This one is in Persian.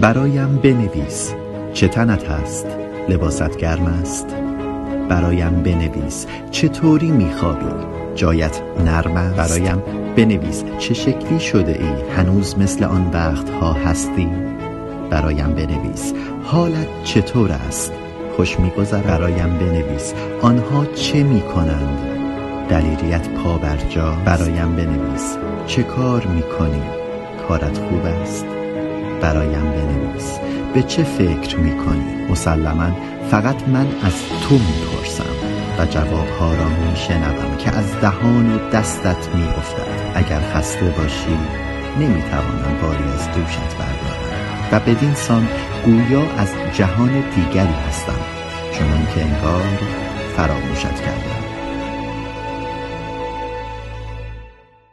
برایم بنویس چه تنت هست لباست گرم است. برایم بنویس چطوری میخوابی جایت نرم برایم بنویس چه شکلی شده ای هنوز مثل آن وقتها هستی. برایم بنویس حالت چطور است خوش میگذر برایم بنویس آنها چه می‌کنند دلیریت پا بر جا. برایم بنویس چه کار می‌کنی کارت خوب است. برایم بنویس. به چه فکر می‌کنی؟ مسلما فقط من از تو می‌پرسم و جوابها را میشنوم که از دهان و دستت میافتد. اگر خسته باشی نمی‌توانم باری از دوشت بردارم. و بدین سان گویا از جهان دیگری هستم چنان که انگار فراموشت کردم.